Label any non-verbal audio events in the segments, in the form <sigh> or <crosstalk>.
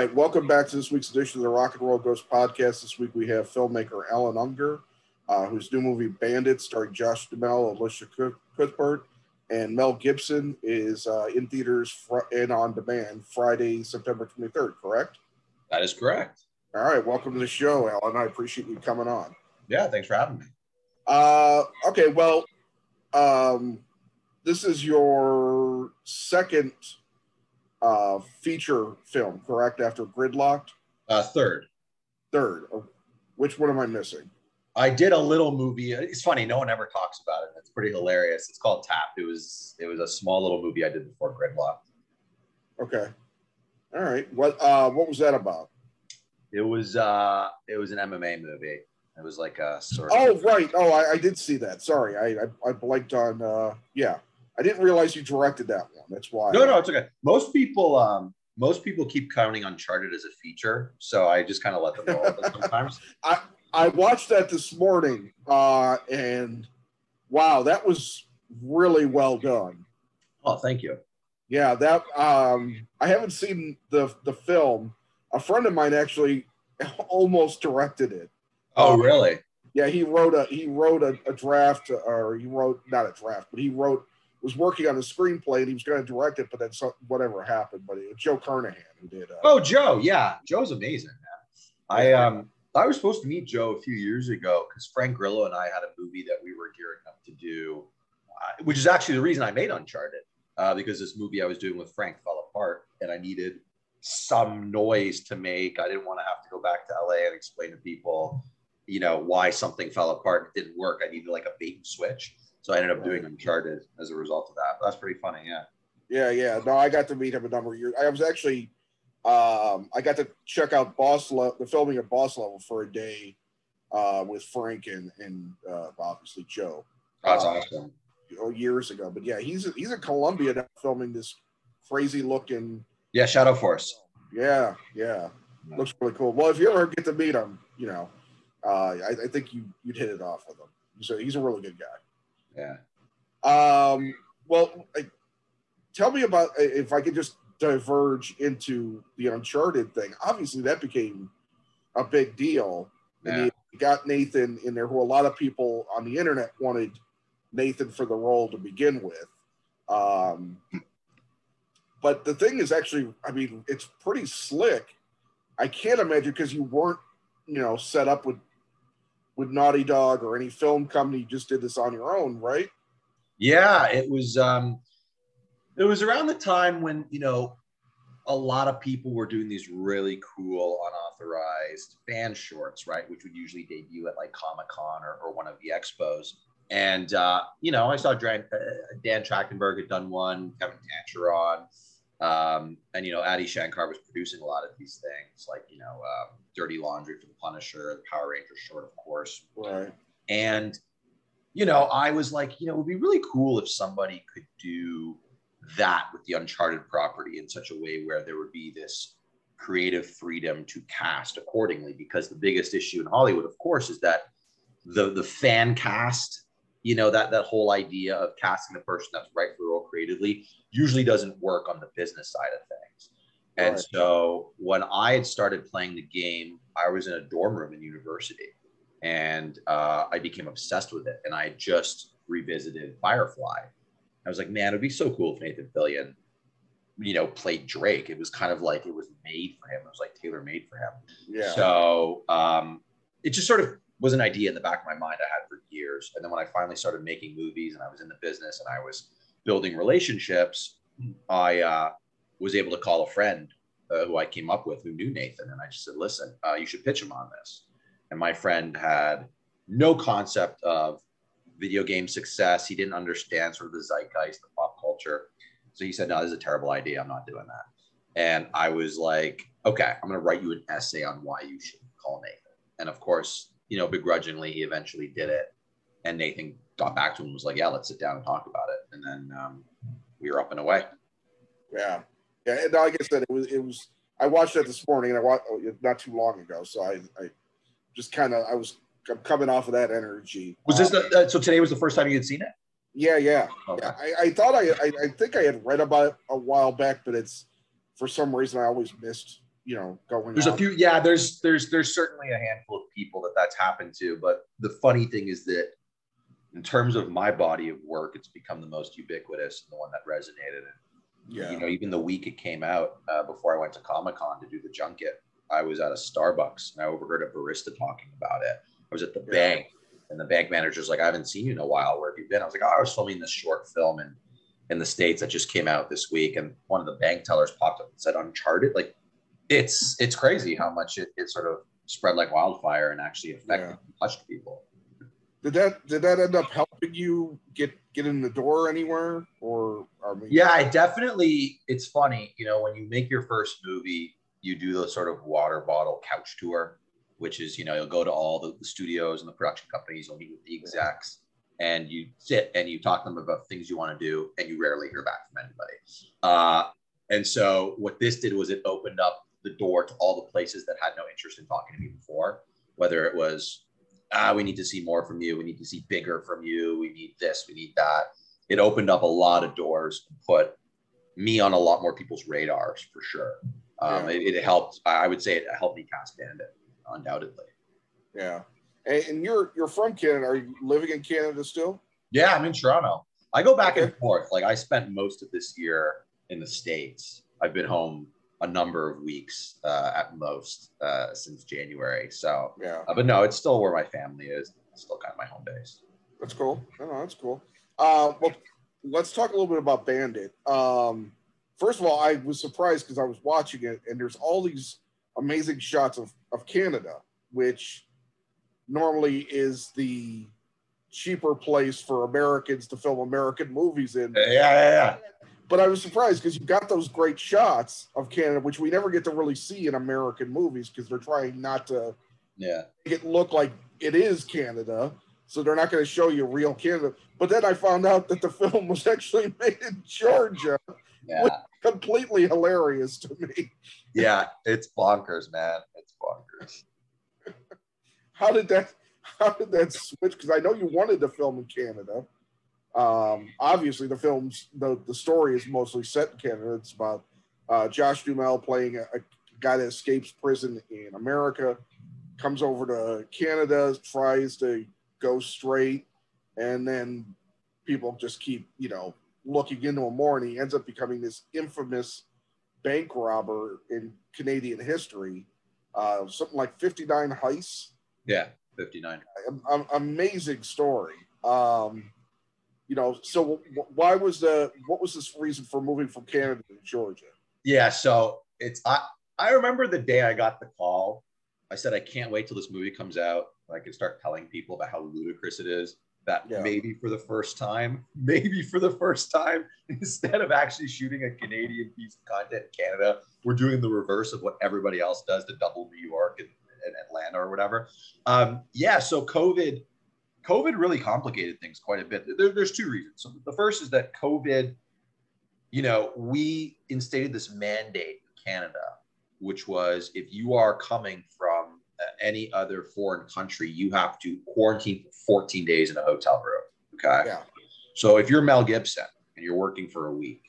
right, welcome back to this week's edition of the Rock and Roll Ghost podcast. This week we have filmmaker Allan Ungar, uh, whose new movie Bandit, starring Josh Duhamel, Elisha Cuthbert, and Mel Gibson, is uh, in theaters fr- and on demand Friday, September 23rd, correct? That is correct. All right, welcome to the show, Allan. I appreciate you coming on. Yeah, thanks for having me. Uh, okay, well, um, this is your second uh, feature film, correct? After Gridlocked? Uh, third. Third. Oh, Which one am I missing? I did a little movie. It's funny, no one ever talks about it. It's pretty hilarious. It's called Tap. It was it was a small little movie I did before Gridlock. Okay. All right. What uh what was that about? It was uh it was an MMA movie. It was like a sort of Oh right. Oh I, I did see that. Sorry. I, I I blanked on uh yeah. I didn't realize you directed that one. That's why. No, no, it's okay. Most people um most people keep counting Uncharted as a feature, so I just kind of let them roll it <laughs> sometimes. I watched that this morning, uh, and wow, that was really well done. Oh, thank you. Yeah, that um, I haven't seen the the film. A friend of mine actually <laughs> almost directed it. Oh, Um, really? Yeah, he wrote a he wrote a, a draft, or he wrote not a draft, but he wrote was working on a screenplay and he was going to direct it, but then some, whatever happened. But it was Joe Carnahan who did. Uh, Oh, Joe. Yeah, Joe's amazing, man. I um I was supposed to meet Joe a few years ago because Frank Grillo and I had a movie that we were gearing up to do, uh, which is actually the reason I made Uncharted, uh, because this movie I was doing with Frank fell apart and I needed some noise to make. I didn't want to have to go back to LA and explain to people, you know, why something fell apart and didn't work. I needed like a bait and switch. So I ended up doing Uncharted as a result of that. But that's pretty funny, yeah. Yeah, yeah. No, I got to meet him a number of years. I was actually, um, I got to check out Boss Le- the filming of Boss Level for a day uh, with Frank and and uh, obviously Joe That's Uh, awesome. oh, years ago. But yeah, he's he's in Colombia now filming this crazy looking. Yeah, Shadow Force. Yeah, yeah, looks really cool. Well, if you ever get to meet him, you know, uh, I, I think you you'd hit it off with him. So he's a really good guy. Yeah. Um, well, I, tell me about if I could just diverge into the Uncharted thing. Obviously, that became a big deal. And Yeah. you got Nathan in there, who a lot of people on the internet wanted Nathan for the role to begin with. Um, but the thing is actually, I mean, it's pretty slick. I can't imagine because you weren't, you know, set up with with Naughty Dog or any film company. You just did this on your own, right? Yeah, it was um it was around the time when, you know, a lot of people were doing these really cool unauthorized fan shorts, right? Which would usually debut at like Comic Con or, or one of the expos. And uh, you know, I saw Dan, uh, Dan Trachtenberg had done one, Kevin Tancharoen, um, and you know, Adi Shankar was producing a lot of these things, like you know, um, Dirty Laundry for the Punisher, the Power Rangers short, of course, Right. and, you know, I was like, you know, it would be really cool if somebody could do that with the Uncharted property in such a way where there would be this creative freedom to cast accordingly. Because the biggest issue in Hollywood, of course, is that the the fan cast, you know, that that whole idea of casting the person that's right for the role creatively usually doesn't work on the business side of things. And Right. so when I had started playing the game, I was in a dorm room in university and uh, I became obsessed with it. And I just revisited Firefly. I was like, man, it'd be so cool if Nathan Fillion, you know, played Drake. It was kind of like it was made for him. It was like tailor made for him. Yeah. So um, it just sort of was an idea in the back of my mind I had for years. And then when I finally started making movies and I was in the business and I was building relationships, I uh, was able to call a friend uh, who I came up with who knew Nathan. And I just said, listen, uh, you should pitch him on this. And my friend had no concept of video game success. He didn't understand sort of the zeitgeist, the pop culture. So he said, no, this is a terrible idea. I'm not doing that. And I was like, okay, I'm going to write you an essay on why you should call Nathan. And of course, you know, begrudgingly, he eventually did it. And Nathan got back to him and was like, yeah, let's sit down and talk about it. And then um, we were up and away. Yeah, yeah. And like I said, it was it was. I watched that this morning, and I watched not too long ago. So I, I just kind of I was I'm coming off of that energy. Was this Um, the, uh, so today was the first time you had seen it? Yeah, yeah, Okay. yeah. I, I thought I, I I think I had read about it a while back, but it's for some reason I always missed you know going. There's on. a few, yeah. There's there's there's certainly a handful of people that that's happened to, but the funny thing is that in terms of my body of work, it's become the most ubiquitous and the one that resonated. And Yeah. you know, even the week it came out uh, before I went to Comic Con to do the junket, I was at a Starbucks and I overheard a barista talking about it. I was at the Yeah. bank and the bank manager's like, I haven't seen you in a while. Where have you been? I was like, oh, I was filming this short film in, in the States that just came out this week. And one of the bank tellers popped up and said, Uncharted. Like, it's it's crazy how much it, it sort of spread like wildfire and actually affected Yeah. and touched people. Did that did that end up helping you get get in the door anywhere? Or Yeah, I definitely. It's funny, you know, when you make your first movie, you do the sort of water bottle couch tour, which is, you know, you'll go to all the, the studios and the production companies, you'll meet with the execs, and you sit and you talk to them about things you want to do, and you rarely hear back from anybody. Uh, and so, what this did was it opened up the door to all the places that had no interest in talking to me before, whether it was, ah, we need to see more from you, we need to see bigger from you, we need this, we need that it opened up a lot of doors and put me on a lot more people's radars for sure. Um, Yeah. it, it helped. I would say it helped me cast Bandit, undoubtedly. yeah. And, and you're you're from Canada. Are you living in Canada still? Yeah, I'm in Toronto. I go back and forth. Like I spent most of this year in the states. I've been home a number of weeks uh, at most uh, since January. So, Yeah, uh, but no, it's still where my family is. It's still kind of my home base. that's cool. No, that's cool. Uh, well, let's talk a little bit about Bandit. Um, first of all, I was surprised because I was watching it, and there's all these amazing shots of of Canada, which normally is the cheaper place for Americans to film American movies in. Yeah, yeah, yeah. But I was surprised because you got those great shots of Canada, which we never get to really see in American movies because they're trying not to Yeah. make it look like it is Canada. So they're not going to show you real Canada. But then I found out that the <laughs> film was actually made in Georgia. Yeah. Completely hilarious to me. Yeah. It's bonkers, man. It's bonkers. How did that? How did that switch? Because I know you wanted to film in Canada. Um, obviously, the film's the the story is mostly set in Canada. It's about uh, Josh Duhamel playing a, a guy that escapes prison in America, comes over to Canada, tries to go straight, and then people just keep you know looking into him more, and he ends up becoming this infamous bank robber in Canadian history. Uh, something like 59 heists Yeah. 59. am- am- amazing story. Um, you know, so why was the what was this reason for moving from Canada to Georgia? Yeah, so it's I I remember the day I got the call. I said I can't wait till this movie comes out. I can start telling people about how ludicrous it is that Yeah. maybe for the first time, maybe for the first time, <laughs> instead of actually shooting a Canadian piece of content in Canada, we're doing the reverse of what everybody else does to double New York and, and Atlanta or whatever. Um, yeah, so COVID, COVID really complicated things quite a bit. There, there's two reasons. So the first is that COVID you know, we instated this mandate in Canada, which was if you are coming from uh, any other foreign country, you have to quarantine for 14 days in a hotel room. Okay. Yeah, So if you're Mel Gibson and you're working for a week,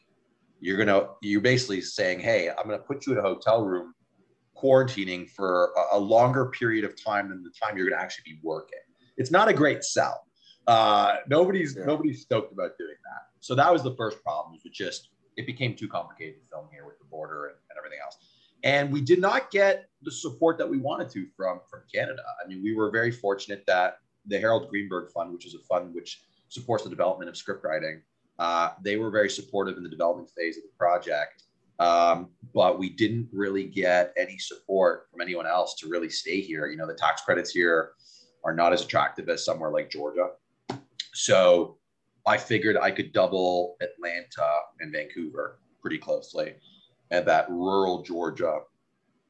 you're gonna you're basically saying, "Hey, I'm gonna put you in a hotel room, quarantining for a, a longer period of time than the time you're gonna actually be working." It's not a great sell. Uh, nobody's Yeah. nobody's stoked about doing that. So that was the first problem. Was just it became too complicated to film here with the border and, and everything else. And we did not get the support that we wanted to from from Canada. I mean, we were very fortunate that the Harold Greenberg Fund, which is a fund which supports the development of script writing, uh, they were very supportive in the development phase of the project. Um, but we didn't really get any support from anyone else to really stay here. You know, the tax credits here are not as attractive as somewhere like Georgia. So I figured I could double Atlanta and Vancouver pretty closely, and that rural Georgia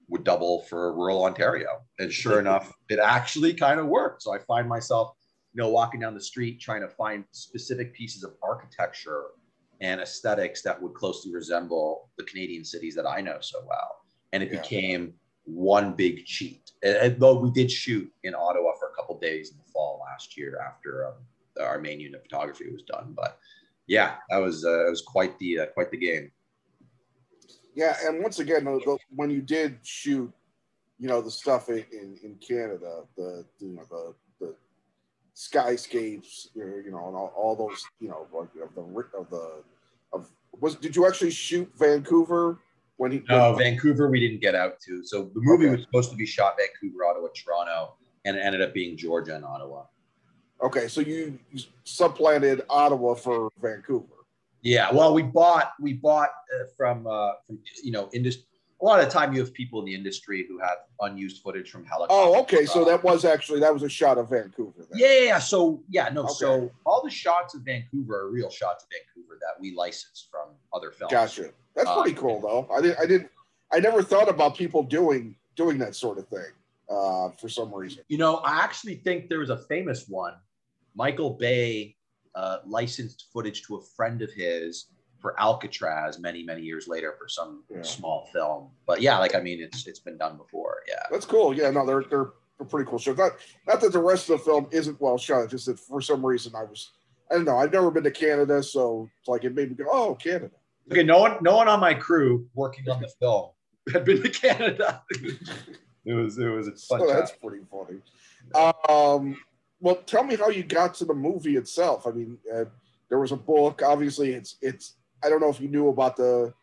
would double for rural Ontario. And sure mm-hmm. enough, it actually kind of worked. So I find myself, you know, walking down the street trying to find specific pieces of architecture and aesthetics that would closely resemble the Canadian cities that I know so well. And it Yeah. became one big cheat. And, and though we did shoot in Ottawa for a couple days in the fall last year after um, our main unit of photography was done, but yeah, that was uh, it was quite the uh, quite the game. Yeah, and once again, the, the, when you did shoot, you know, the stuff in, in, in Canada, the you know the the skyscapes, you know, and all, all those, you know, like of the of the of was did you actually shoot Vancouver when he? No, when, Vancouver we didn't get out to. So the movie okay. was supposed to be shot Vancouver, Ottawa, Toronto, and it ended up being Georgia and Ottawa. Okay, so you, you supplanted Ottawa for Vancouver. Yeah, well, we bought we bought uh, from uh, from you know industry. A lot of the time, you have people in the industry who have unused footage from helicopters. Oh, okay. So that was actually that was a shot of Vancouver. Then. Yeah, yeah. So yeah, no. Okay. So all the shots of Vancouver are real shots of Vancouver that we license from other films. Gotcha. That's pretty cool, though. I didn't. I didn't. I never thought about people doing doing that sort of thing uh, for some reason. You know, I actually think there was a famous one. Michael Bay uh, licensed footage to a friend of his for Alcatraz many many years later for some yeah. small film. But yeah, like I mean, it's it's been done before. Yeah, that's cool. Yeah, no, they're they're a pretty cool show. Not not that the rest of the film isn't well shot, just that for some reason I was I don't know. I've never been to Canada, so it's like it made me go, oh, Canada. Okay, no one no one on my crew working on the film had been to Canada. <laughs> it was it was a fun. So that's pretty funny. Um, well, tell me how you got to the movie itself. I mean, uh, there was a book. Obviously, it's it's. I don't know if you knew about the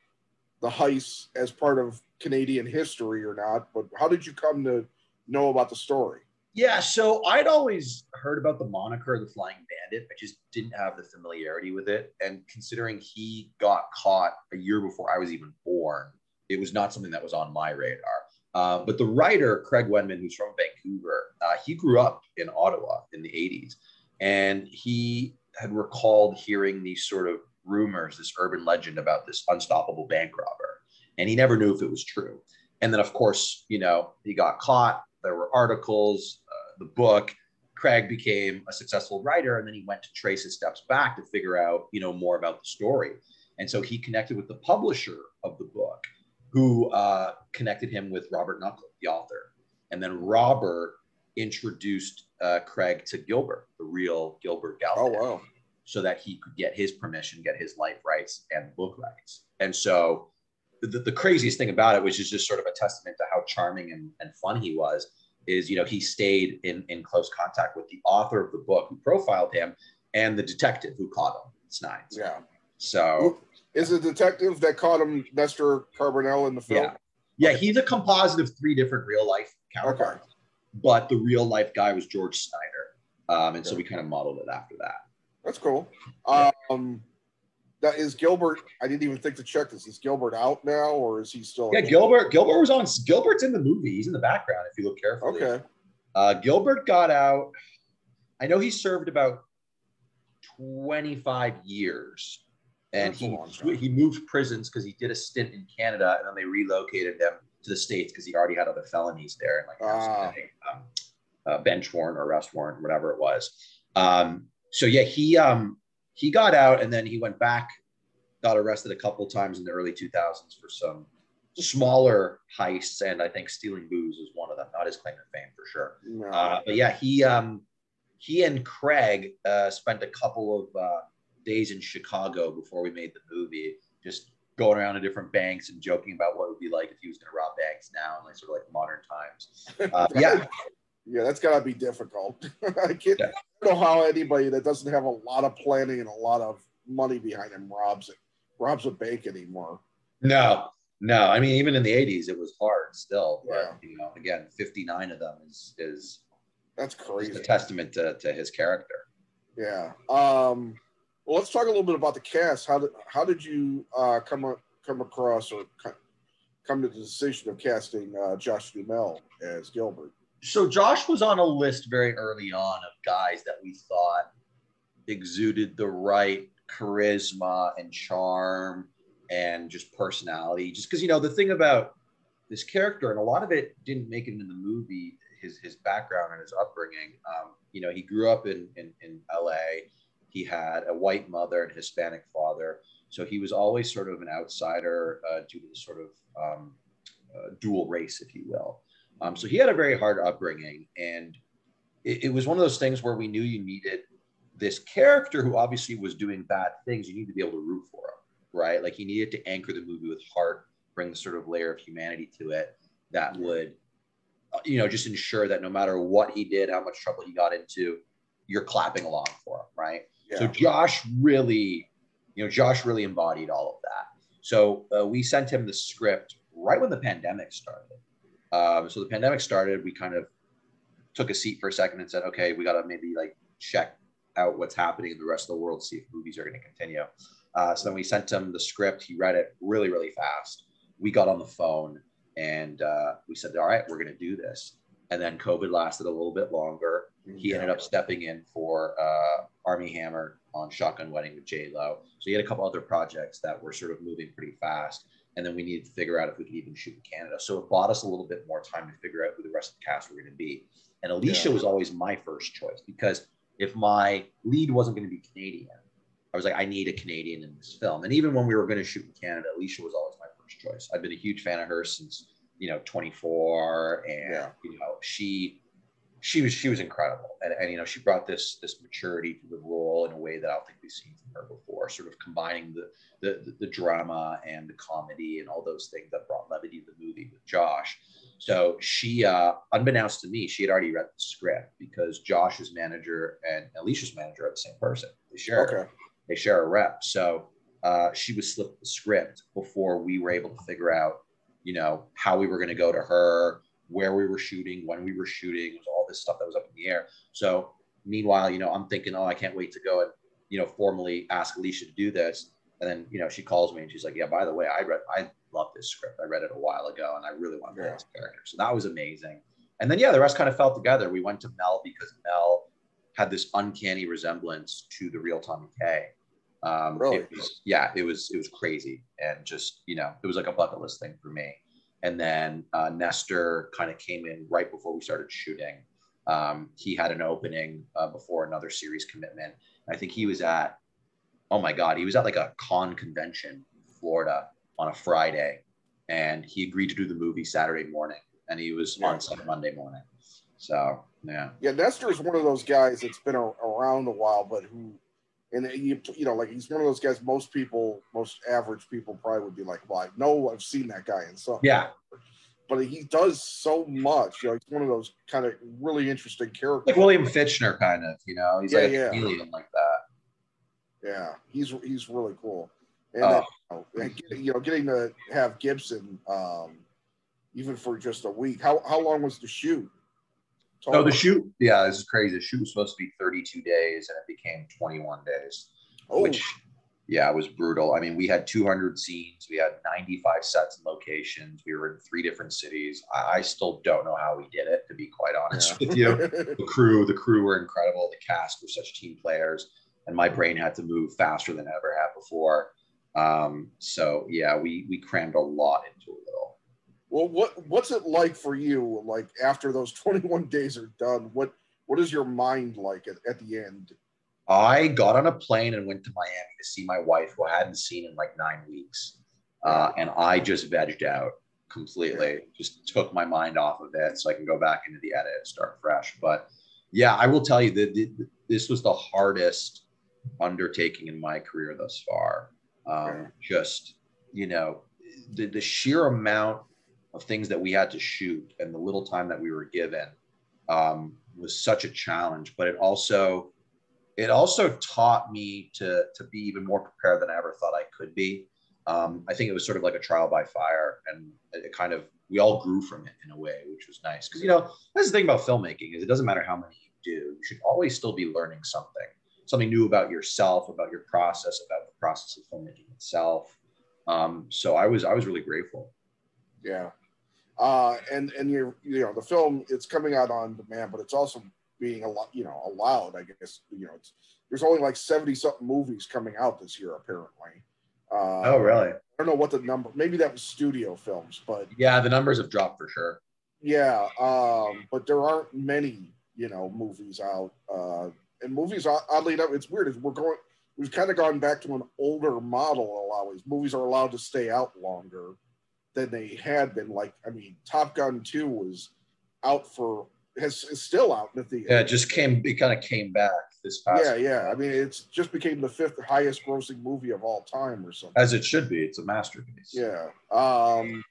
the heist as part of Canadian history or not, but how did you come to know about the story? Yeah, so I'd always heard about the moniker, the Flying Bandit. I just didn't have the familiarity with it. And considering he got caught a year before I was even born, it was not something that was on my radar. Uh, but the writer, Kraig Wenman, who's from Vancouver, uh, he grew up in Ottawa in the 80s. And he had recalled hearing these sort of rumors, this urban legend about this unstoppable bank robber. And he never knew if it was true. And then, of course, you know, he got caught. There were articles, uh, the book. Craig became a successful writer, and then he went to trace his steps back to figure out, you know, more about the story. And so he connected with the publisher of the book, who uh, connected him with Robert Knuckle, the author. And then Robert introduced uh, Kraig to Gilbert, the real Gilbert Galvin. Oh, wow. So that he could get his permission, get his life rights and book rights. And so the, the craziest thing about it, which is just sort of a testament to how charming and, and fun he was, is, you know, he stayed in, in close contact with the author of the book who profiled him and the detective who caught him, Snines. Yeah. So is the detective that caught him Nestor Carbonell in the film? Yeah. Yeah, he's a composite of three different real life counterparts. Okay. But the real life guy was George Snyder. Um, and okay. so we kind of modeled it after that. That's cool. Um, that is Gilbert. I didn't even think to check this. Is Gilbert out now, or is he still? Yeah, Gilbert. Gilbert was on. Gilbert's in the movie. He's in the background. If you look carefully. Okay. Uh, Gilbert got out. I know he served about twenty-five years, and he he moved prisons because he did a stint in Canada, and then they relocated him to the states because he already had other felonies there, and like ah. um, a bench warrant or arrest warrant, whatever it was. Um, so yeah, he um, he got out and then he went back, got arrested a couple times in the early 2000s for some smaller heists, and I think stealing booze is one of them. Not his claim to fame for sure. No. Uh, but yeah, he um, he and Kraig uh, spent a couple of uh, days in Chicago before we made the movie, just going around to different banks and joking about what it would be like if he was going to rob banks now, and like sort of like modern times. Uh, <laughs> yeah, yeah, that's gotta be difficult. <laughs> I can't yeah. I don't know how anybody that doesn't have a lot of planning and a lot of money behind him robs it, robs a bank anymore. No, no. I mean, even in the '80s, it was hard still. Yeah. You know, again, 59 of them is is that's crazy. a testament to, to his character. Yeah. Um. Well, let's talk a little bit about the cast. How did how did you uh, come come across or come to the decision of casting uh, Josh Duhamel as Gilbert? so Josh was on a list very early on of guys that we thought exuded the right charisma and charm and just personality. Just because you know the thing about this character, and a lot of it didn't make it in the movie. His his background and his upbringing. Um, you know, he grew up in, in in L.A. He had a white mother and Hispanic father, so he was always sort of an outsider uh, due to the sort of um, uh, dual race, if you will. Um, so he had a very hard upbringing, and it, it, was one of those things where we knew you needed this character who obviously was doing bad things. You need to be able to root for him, right? Like he needed to anchor the movie with heart bring the sort of layer of humanity to it that would, uh, you know, just ensure that no matter what he did, how much trouble he got into, you're clapping along for him, right? Yeah. So Josh really, you know, Josh really embodied all of that. So uh, we sent him the script right when the pandemic started. Um, so the pandemic started, we kind of took a seat for a second and said, okay, we got to maybe like check out what's happening in the rest of the world, see if movies are going to continue. Uh, so then we sent him the script. He read it really, really fast. We got on the phone and uh, we said, all right, we're going to do this. And then COVID lasted a little bit longer. He ended up stepping in for uh, Armie Hammer on Shotgun Wedding with J Lo. So he had a couple other projects that were sort of moving pretty fast. And then we needed to figure out if we could even shoot in Canada. So it bought us a little bit more time to figure out who the rest of the cast were going to be. And Elisha yeah. was always my first choice because if my lead wasn't going to be Canadian, I was like, I need a Canadian in this film. And even when we were going to shoot in Canada, Elisha was always my first choice. I've been a huge fan of her since, you know, 24. And, yeah. you know, she, she was, she was incredible. And, and, you know, she brought this, this maturity to the role in a way that I don't think we've seen from her before, sort of combining the, the, the drama and the comedy and all those things that brought levity to the movie with Josh. So she, uh, unbeknownst to me, she had already read the script because Josh's manager and Elisha's manager are the same person. They share, okay. they share a rep. So uh, she was slipped the script before we were able to figure out, you know, how we were going to go to her, where we were shooting, when we were shooting, it was all this stuff that was up in the air. So meanwhile, you know, I'm thinking, oh, I can't wait to go and, you know, formally ask Elisha to do this. And then, you know, she calls me and she's like, yeah, by the way, I read, I love this script. I read it a while ago and I really want to play this character. So that was amazing. And then, yeah, the rest kind of fell together. We went to Mel because Mel had this uncanny resemblance to the real Tommy K. Um, really? It was, yeah, it was, it was crazy. And just, you know, it was like a bucket list thing for me. And then uh, Nestor kind of came in right before we started shooting. Um, he had an opening uh, before another series commitment. I think he was at, oh my God, he was at like a con convention in Florida on a Friday, and he agreed to do the movie Saturday morning, and he was yeah. on set Monday morning. So yeah, yeah. Nestor is one of those guys that's been around a while, but who, and you you know, like he's one of those guys. Most people, most average people, probably would be like, "Well, I know I've seen that guy in something." Yeah. But he does so much. You know, he's one of those kind of really interesting characters. Like William Fichtner, kind of. You know, he's yeah, like yeah. alien like that. Yeah, he's he's really cool. And oh. then, you know, getting to have Gibson um, even for just a week. How how long was the shoot? Total? Oh, the shoot, yeah, this is crazy. The shoot was supposed to be 32 days, and it became 21 days, oh. which yeah, it was brutal. I mean, we had 200 scenes, we had 95 sets and locations. We were in three different cities. I, I still don't know how we did it, to be quite honest yeah. with you. <laughs> the crew, the crew were incredible. The cast were such team players, and my brain had to move faster than I ever had before. Um, so yeah, we we crammed a lot into a little. Well, what what's it like for you? Like after those <laughs> 21 days are done, what what is your mind like at, at the end? I got on a plane and went to Miami to see my wife, who I hadn't seen in like nine weeks, uh, and I just vegged out completely. Just took my mind off of it, so I can go back into the edit and start fresh. But yeah, I will tell you that this was the hardest undertaking in my career thus far. Um, just, you know, the, the sheer amount of things that we had to shoot and the little time that we were given um, was such a challenge. But it also, it also taught me to to be even more prepared than I ever thought I could be. Um, I think it was sort of like a trial by fire, and it kind of we all grew from it in a way, which was nice. Because you know that's the thing about filmmaking is it doesn't matter how many you do, you should always still be learning something something new about yourself, about your process, about the process of filmmaking itself. Um, so I was I was really grateful. Yeah, uh, and and you you know the film it's coming out on demand, but it's also being a lot you know allowed. I guess you know it's there's only like seventy something movies coming out this year apparently. Uh, oh really? I don't know what the number. Maybe that was studio films, but yeah, the numbers have dropped for sure. Yeah, um, but there aren't many you know movies out. Uh, and movies oddly enough it's weird is we're going we've kind of gone back to an older model a lot of ways movies are allowed to stay out longer than they had been like i mean top gun 2 was out for has is still out in the theater. Yeah, it just came. It kind of came back this past. Yeah, yeah. I mean, it's just became the fifth highest grossing movie of all time, or something. As it should be. It's a masterpiece. Yeah. Um,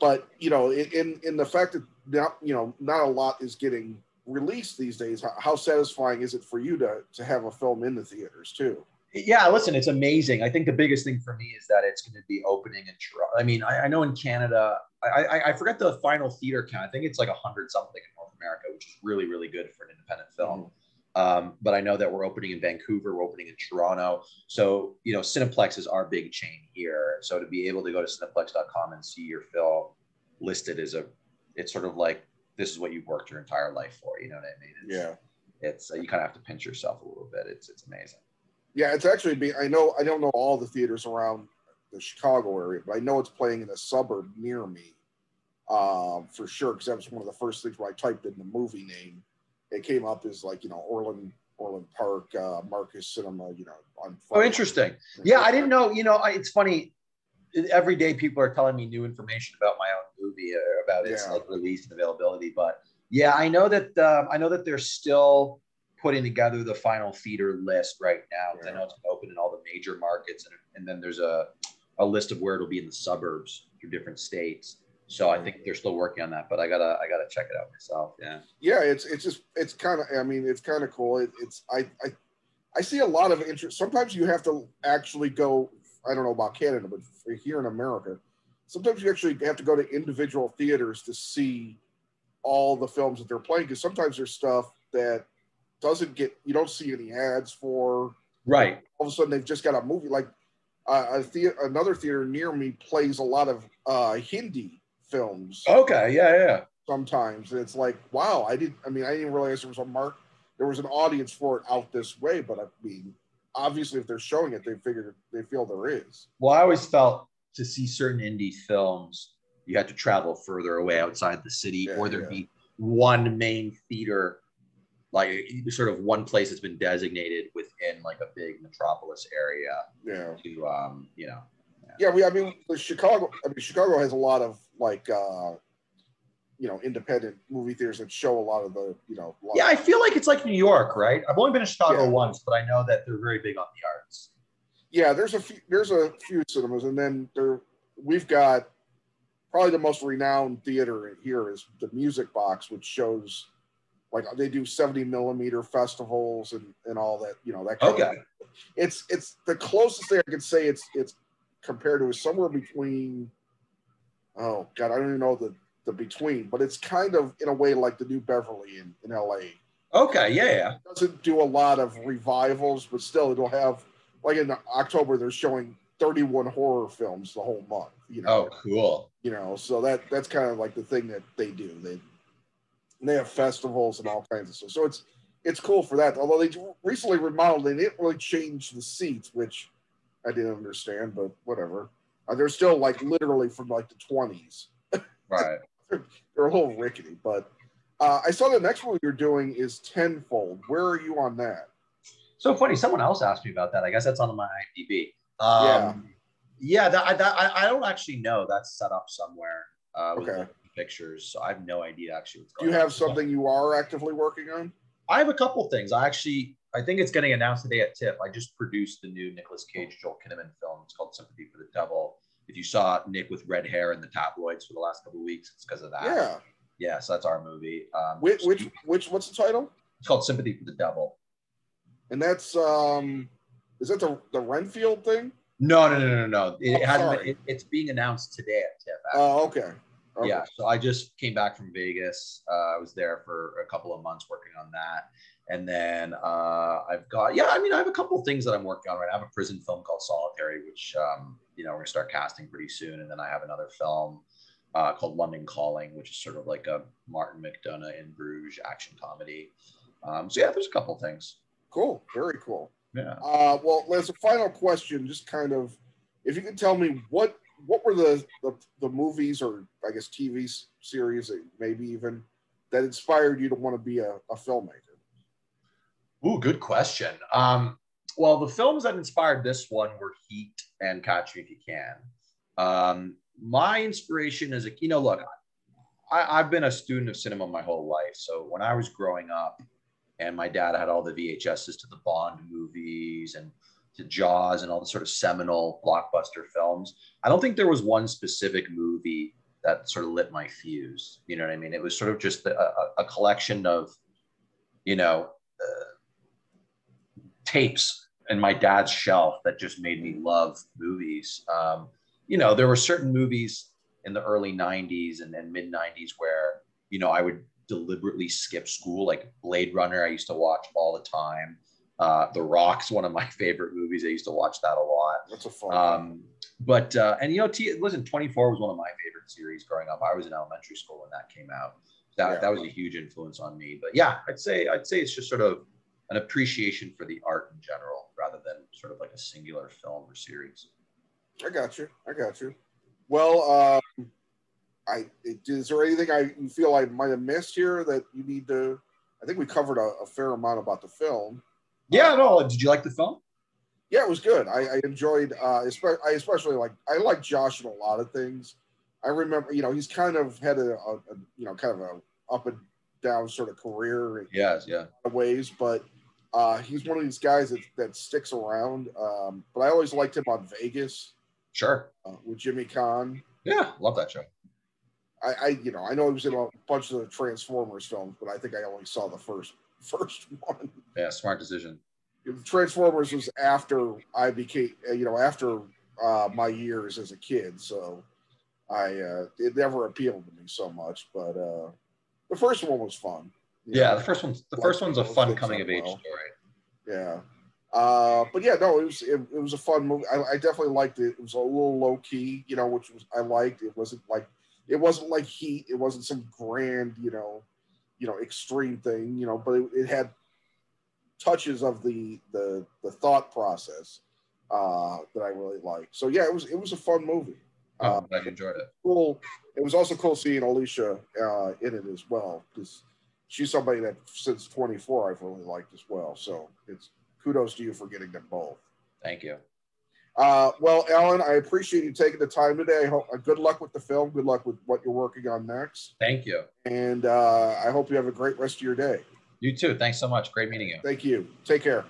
but you know, in in the fact that not you know not a lot is getting released these days, how, how satisfying is it for you to to have a film in the theaters too? Yeah, listen, it's amazing. I think the biggest thing for me is that it's going to be opening in Toronto. I mean, I, I know in Canada, I, I, I, forget the final theater count. I think it's like a hundred something in North America, which is really, really good for an independent film. Mm-hmm. Um, but I know that we're opening in Vancouver, we're opening in Toronto. So, you know, Cineplex is our big chain here. So to be able to go to cineplex.com and see your film listed as a, it's sort of like, this is what you've worked your entire life for. You know what I mean? It's, yeah. It's, uh, you kind of have to pinch yourself a little bit. It's, it's amazing. Yeah, it's actually be. I know I don't know all the theaters around the Chicago area, but I know it's playing in a suburb near me, um, for sure. Because that was one of the first things where I typed in the movie name, it came up as like you know Orland Orland Park, uh, Marcus Cinema, you know. On oh, interesting. Yeah, I didn't know. You know, I, it's funny. Every day, people are telling me new information about my own movie, uh, about its yeah. like release and availability. But yeah, I know that um, I know that there's still putting together the final theater list right now. Yeah. I know it's open in all the major markets, and, and then there's a, a list of where it'll be in the suburbs through different states. So I think they're still working on that, but I gotta I gotta check it out myself. Yeah. Yeah, it's it's just it's kind of I mean it's kind of cool. It, it's I I I see a lot of interest. Sometimes you have to actually go. I don't know about Canada, but here in America, sometimes you actually have to go to individual theaters to see all the films that they're playing because sometimes there's stuff that doesn't get you don't see any ads for. Right. All of a sudden, they've just got a movie like uh, a the- another theater near me plays a lot of uh, Hindi films. Okay. Yeah. Yeah. Sometimes and it's like, wow, I didn't. I mean, I didn't realize there was a mark. There was an audience for it out this way, but I mean, obviously, if they're showing it, they figure they feel there is. Well, I always felt to see certain indie films, you had to travel further away outside the city, yeah, or there'd yeah. be one main theater like sort of one place that's been designated within like a big metropolis area. Yeah. To um, you know. Yeah. yeah, we. I mean, Chicago. I mean, Chicago has a lot of like, uh, you know, independent movie theaters that show a lot of the, you know. Yeah, I feel like it's like New York, right? I've only been to Chicago yeah. once, but I know that they're very big on the arts. Yeah, there's a few. There's a few cinemas, and then there we've got probably the most renowned theater here is the Music Box, which shows like they do 70 millimeter festivals and, and all that, you know, that okay. Of, it's it's the closest thing I could say it's it's compared to is somewhere between oh god, I don't even know the the between, but it's kind of in a way like the new Beverly in, in LA. Okay, yeah, yeah. It doesn't do a lot of revivals, but still it'll have like in October they're showing 31 horror films the whole month. You know. Oh, cool. You know, so that that's kind of like the thing that they do. They and they have festivals and all kinds of stuff. So it's it's cool for that. Although they recently remodeled, they didn't really change the seats, which I didn't understand, but whatever. Uh, they're still like literally from like the twenties. <laughs> Right. they're, they're, a little rickety, but uh, I saw the next one you're doing is Tenfold. Where are you on that? So funny. Someone else asked me about that. I guess that's on my IMDb. Um, yeah. Yeah. That, that I, I don't actually know. That's set up somewhere. Uh, okay pictures. So I have no idea actually. what's going Do you have something you are actively working on? I have a couple things. I actually, I think it's getting announced today at TIFF. I just produced the new Nicolas Cage, Joel Kinnaman film. It's called Sympathy for the Devil. If you saw Nick with red hair in the tabloids for the last couple weeks, it's because of that. Yeah. Yeah. So that's our movie. Um, which, which, which, what's the title? It's called Sympathy for the Devil. And that's, um, is that the, the Renfield thing? No, no, no, no, no. It oh, hasn't. Been, it, it's being announced today at TIFF. Oh, okay. Okay. Yeah, so I just came back from Vegas. Uh, I was there for a couple of months working on that, and then uh, I've got yeah. I mean, I have a couple of things that I'm working on right. now. I have a prison film called Solitary, which um, you know we're gonna start casting pretty soon, and then I have another film uh, called London Calling, which is sort of like a Martin McDonagh in Bruges action comedy. Um, so yeah, there's a couple things. Cool, very cool. Yeah. Uh, well, as a final question, just kind of, if you could tell me what what were the, the, the movies or I guess TV series, that maybe even that inspired you to want to be a, a filmmaker? Ooh, good question. Um, well, the films that inspired this one were Heat and Catch Me If You Can. Um, my inspiration is, a, you know, look, I, I've been a student of cinema my whole life. So when I was growing up, and my dad had all the VHSs to the Bond movies and to Jaws and all the sort of seminal blockbuster films. I don't think there was one specific movie that sort of lit my fuse. You know what I mean? It was sort of just a, a, collection of, you know, uh, tapes in my dad's shelf that just made me love movies. Um, you know, there were certain movies in the early 90s and, and mid 90s where, you know, I would deliberately skip school, like Blade Runner, I used to watch all the time. Uh, the Rock's one of my <laughs> favorite movies. I used to watch that a lot. That's a fun. Um, but uh, and you know, T, listen, 24 was one of my favorite series growing up. I was in elementary school when that came out. That, Yeah. that was a huge influence on me. But yeah, I'd say I'd say it's just sort of an appreciation for the art in general, rather than sort of like a singular film or series. I got you. I got you. Well, um, I is there anything I you feel I might have missed here that you need to? I think we covered a, a fair amount about the film. Yeah, no. Did you like the film? Yeah, it was good. I, I enjoyed. Uh, espe- I especially like. I like Josh in a lot of things. I remember, you know, he's kind of had a, a, a you know, kind of a up and down sort of career in Yes, yeah. a lot of ways, but uh, he's one of these guys that, that sticks around. Um, but I always liked him on Vegas Sure. uh, with Jimmy Caan. Yeah, love that show. I, I, you know, I know he was in a bunch of the Transformers films, but I think I only saw the first <laughs> first one. Yeah, smart decision. Transformers was after I became, uh, you know, after uh, my years as a kid, so I uh, it never appealed to me so much. But uh, the first one was fun. Yeah, know. the first one's the Like, first one's a fun coming of age well. story. Yeah. Uh, but yeah, no, it was it, it was a fun movie. I, I definitely liked it. It was a little low key, you know, which was I liked. It wasn't like it wasn't like Heat. It wasn't some grand, you know, you know, extreme thing, you know. But it, it had touches of the the the thought process uh, that I really liked. So yeah, it was it was a fun movie. Oh, glad you enjoyed it. cool. It was also cool seeing Elisha uh, in it as well because she's somebody that since 24 I've really liked as well. So it's kudos to you for getting them both. Thank you. Uh, well, Allan, I appreciate you taking the time today. I hope, uh, good luck with the film. Good luck with what you're working on next. Thank you. And uh, I hope you have a great rest of your day. You too. Thanks so much. Great meeting you. Thank you. Take care.